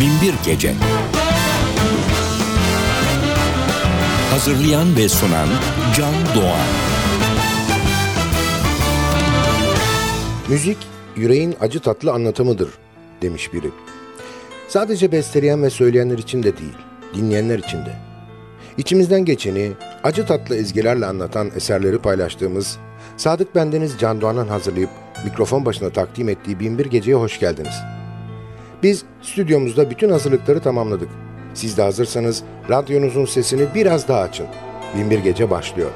Binbir Gece Hazırlayan ve sunan Can Doğan Müzik, yüreğin acı tatlı anlatımıdır demiş biri. Sadece besteleyen ve söyleyenler için de değil, dinleyenler için de. İçimizden geçeni acı tatlı ezgilerle anlatan eserleri paylaştığımız Sadık Bendeniz Can Doğan'ın hazırlayıp mikrofon başına takdim ettiği Binbir Gece'ye hoş geldiniz. Biz stüdyomuzda bütün hazırlıkları tamamladık. Siz de hazırsanız radyonuzun sesini biraz daha açın. Binbir Gece başlıyor.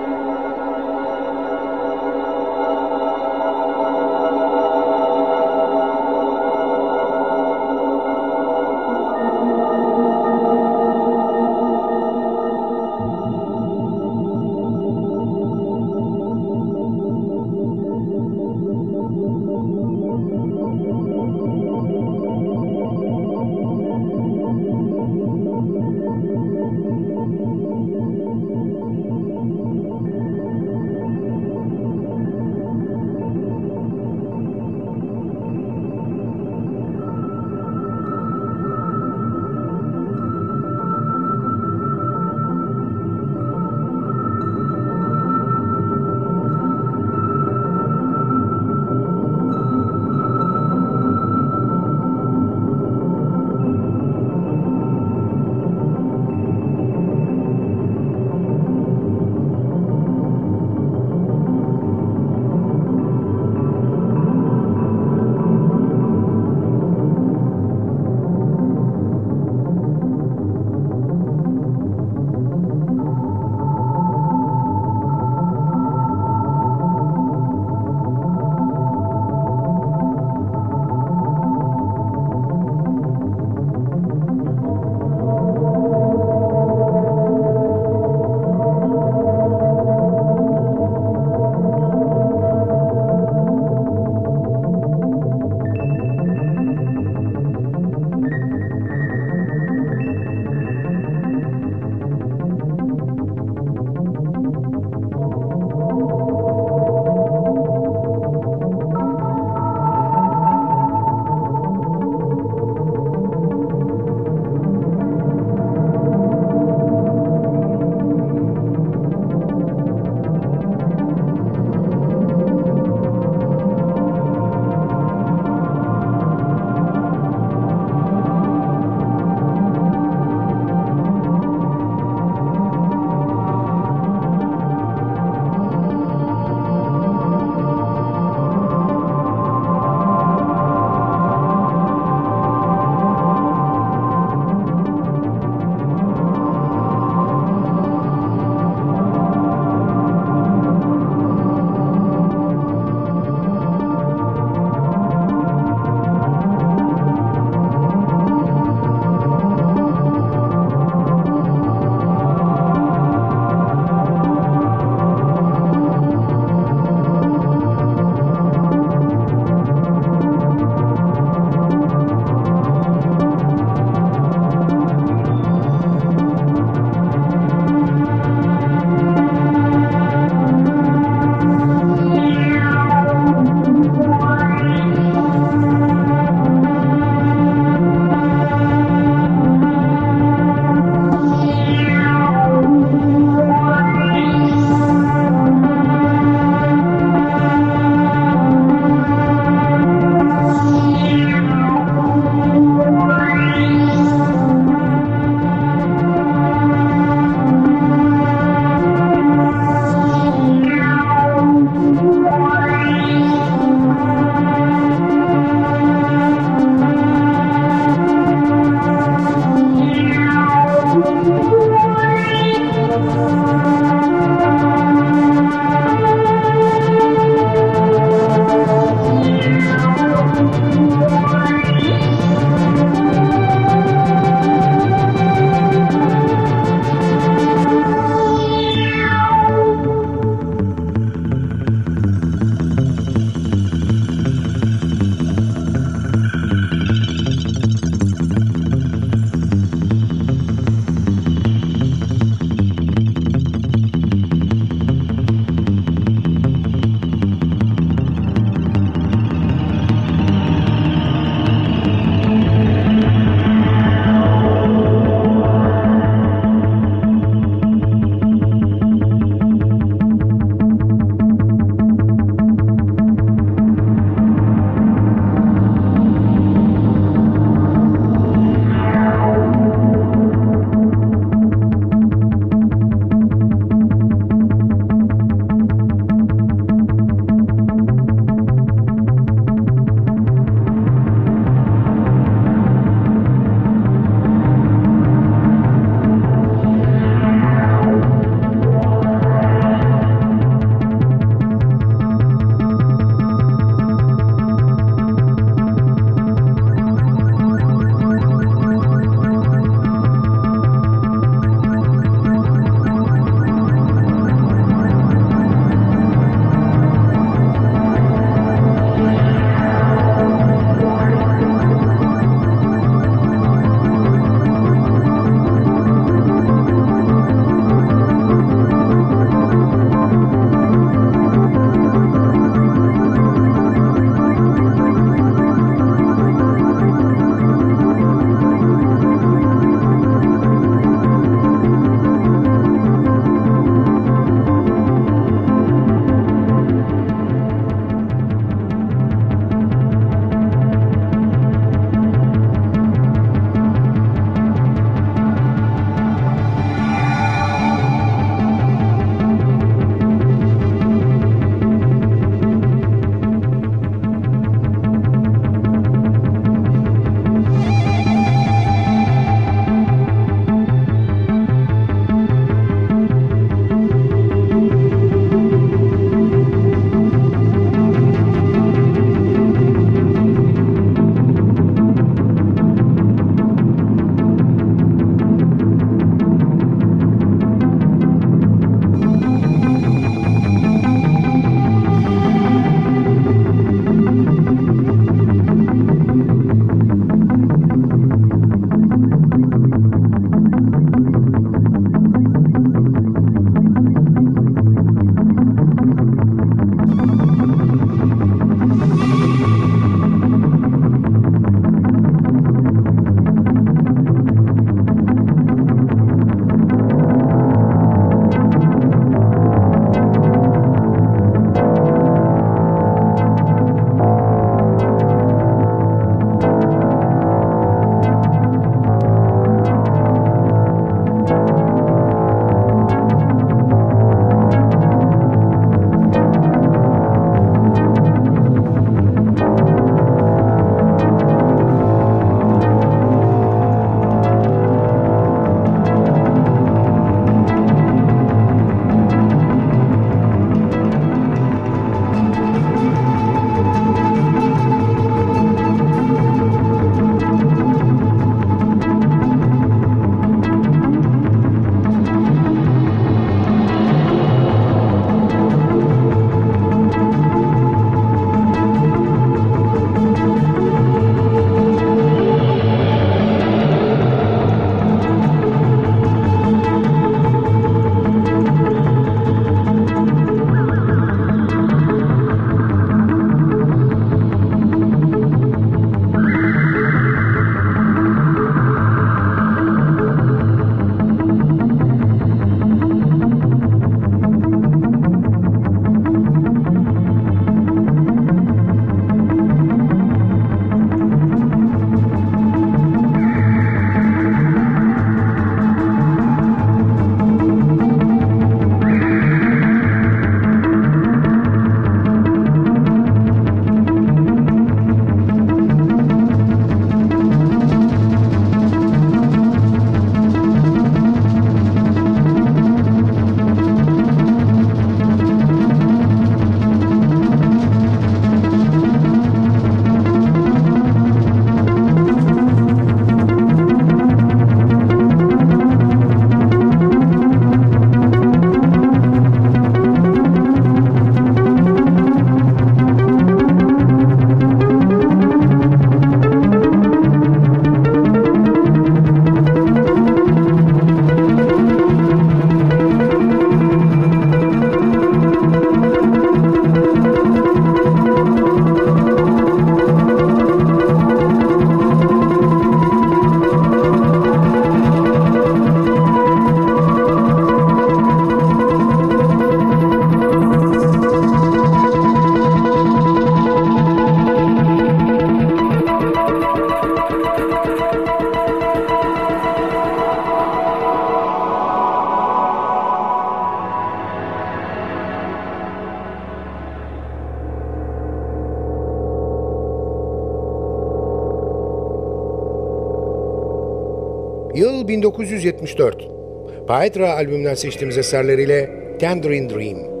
Paetra albümünden seçtiğimiz eserleriyle Tangerine Dream.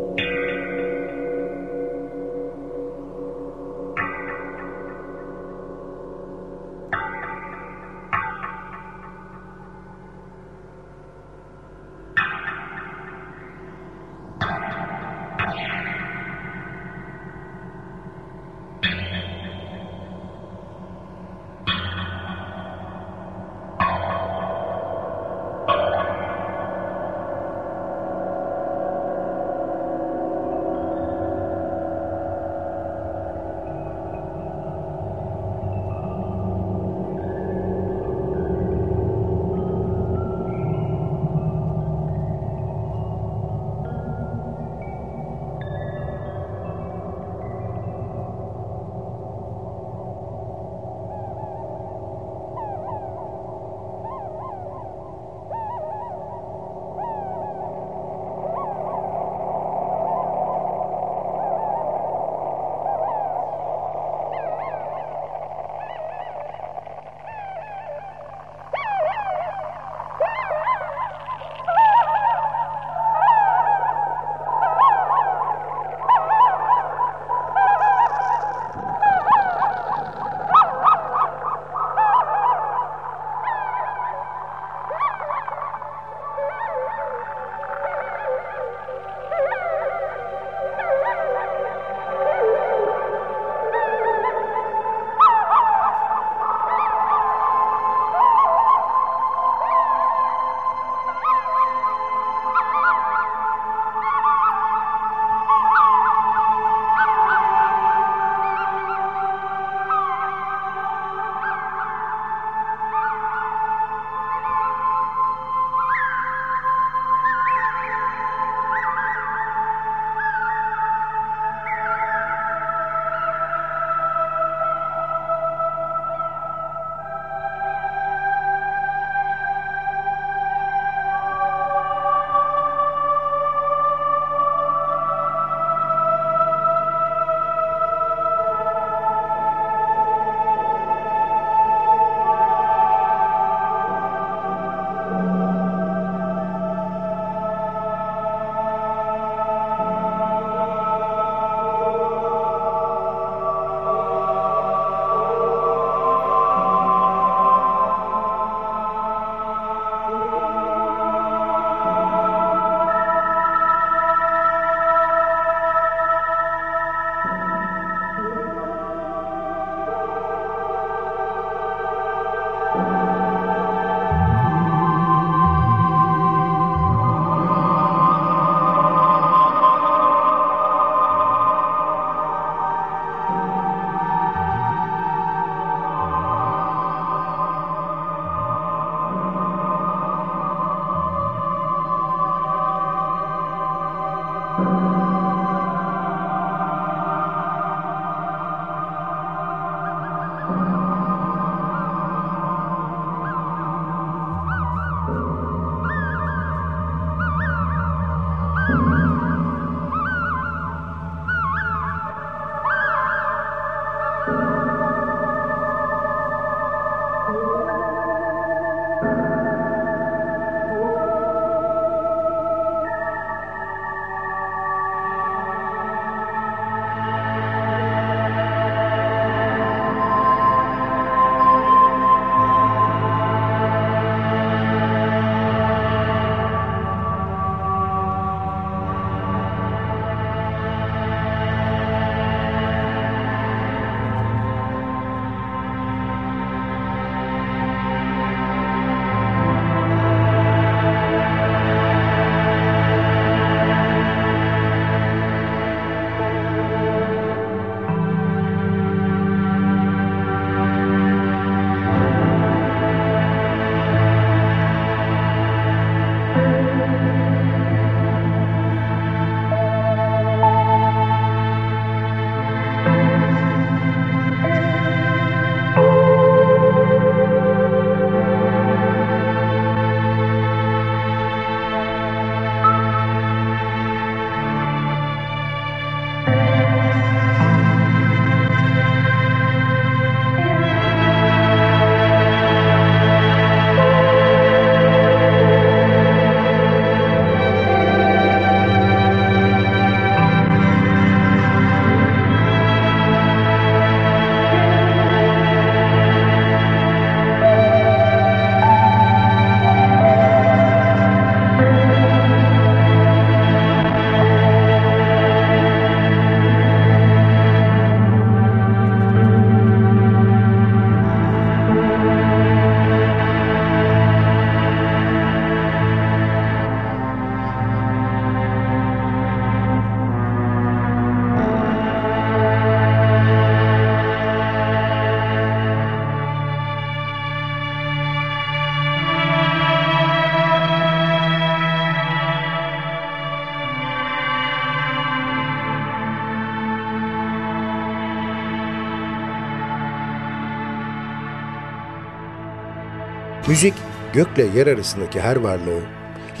Müzik gökle yer arasındaki her varlığı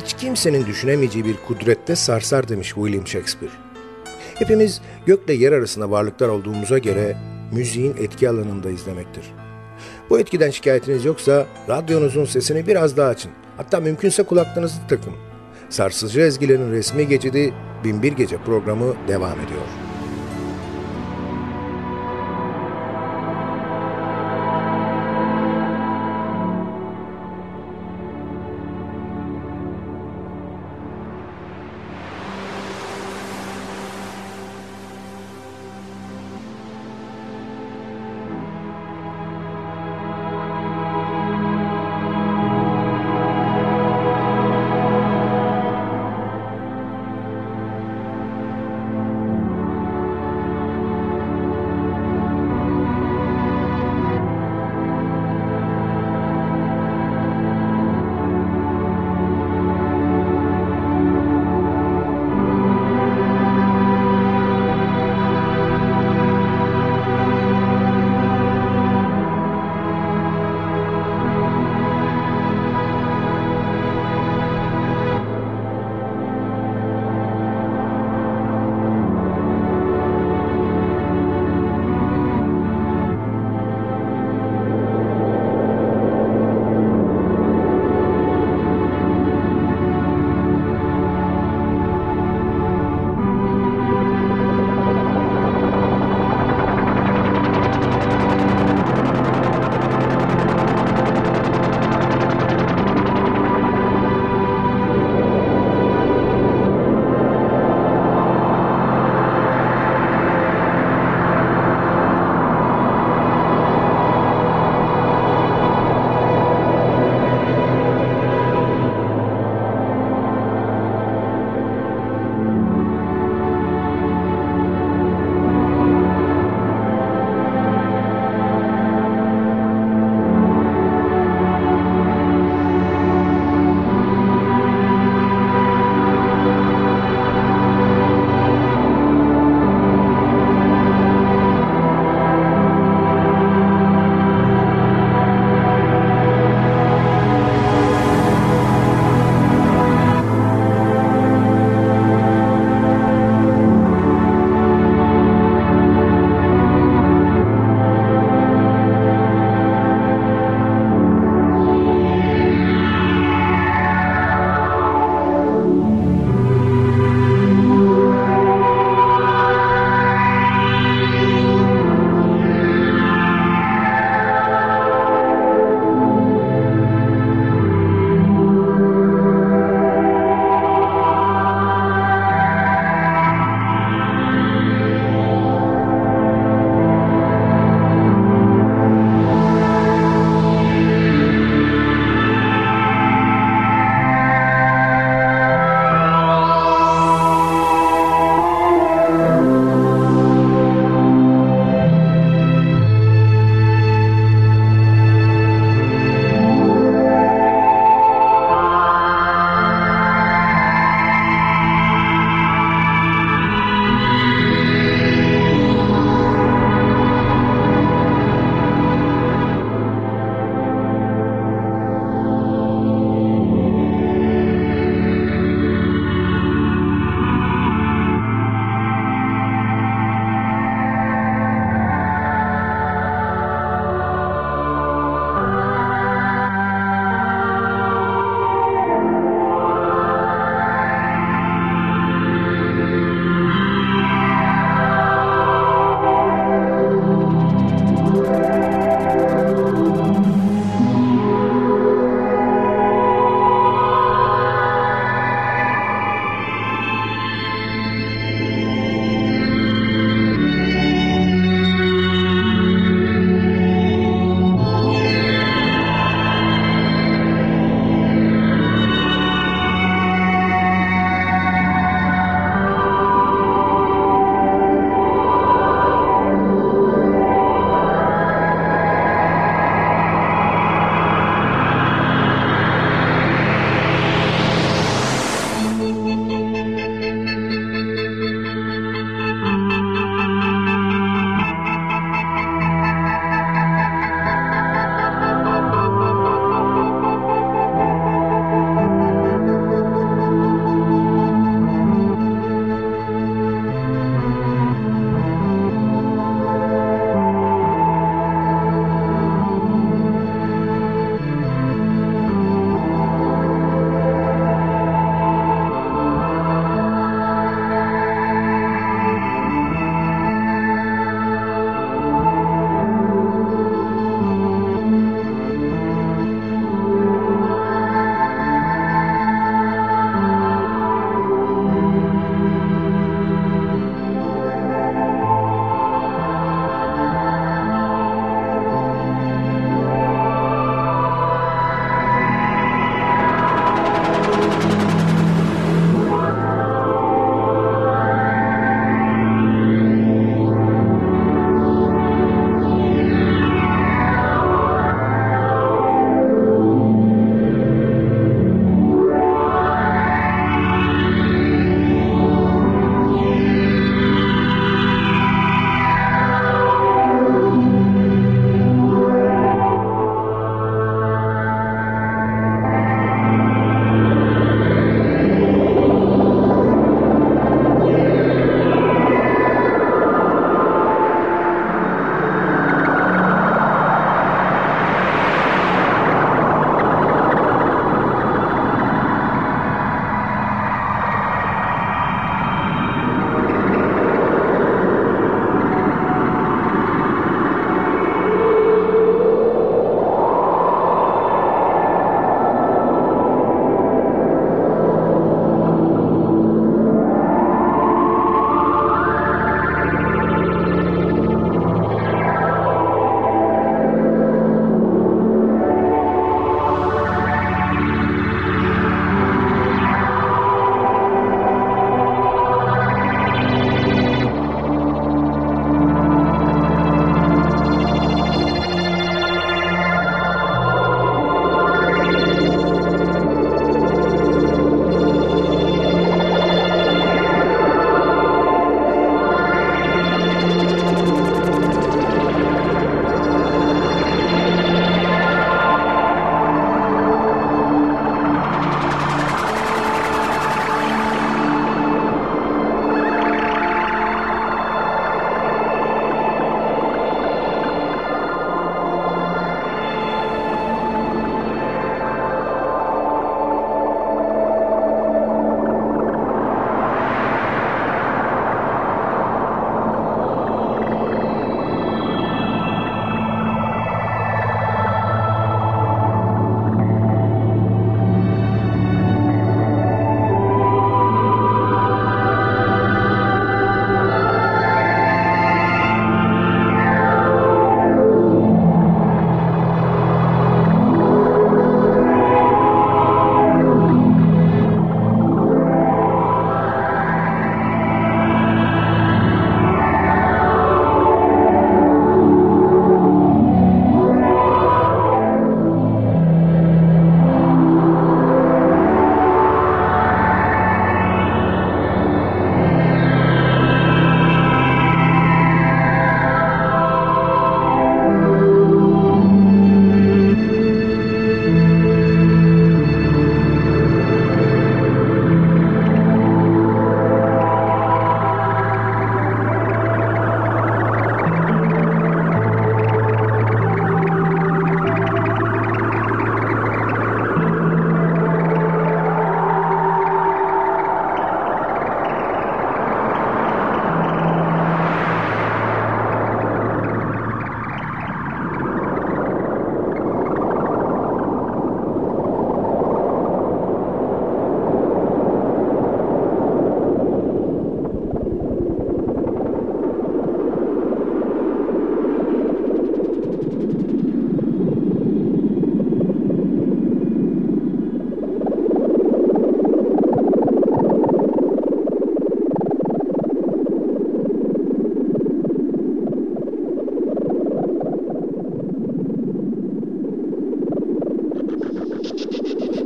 hiç kimsenin düşünemeyeceği bir kudrette sarsar demiş William Shakespeare. Hepimiz gökle yer arasında varlıklar olduğumuza göre müziğin etki alanındayız demektir. Bu etkiden şikayetiniz yoksa radyonuzun sesini biraz daha açın. Hatta mümkünse kulaklarınızı takın. Sarsıcı ezgilerin resmi geçidi Binbir Gece programı devam ediyor.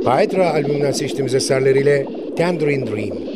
Hydra albümünden seçtiğimiz eserleriyle Tangerine Dream.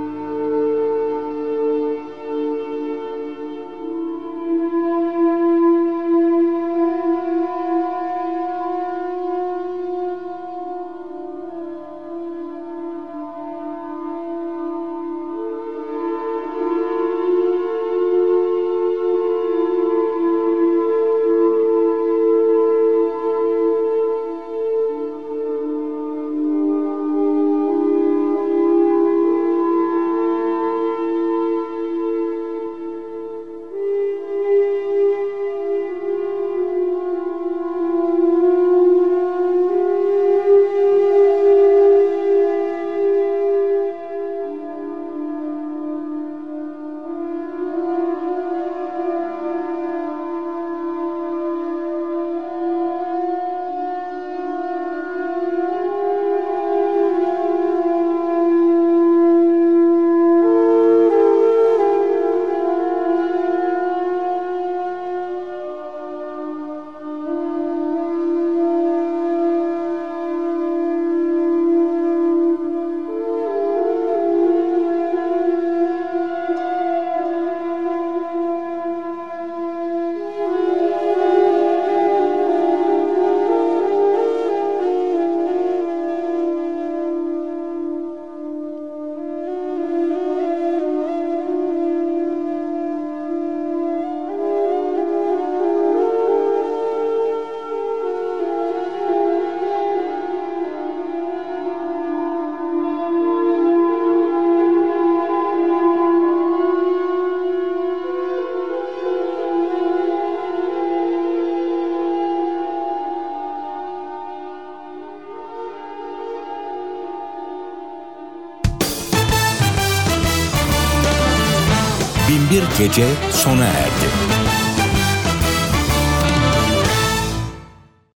Gece sona erdi.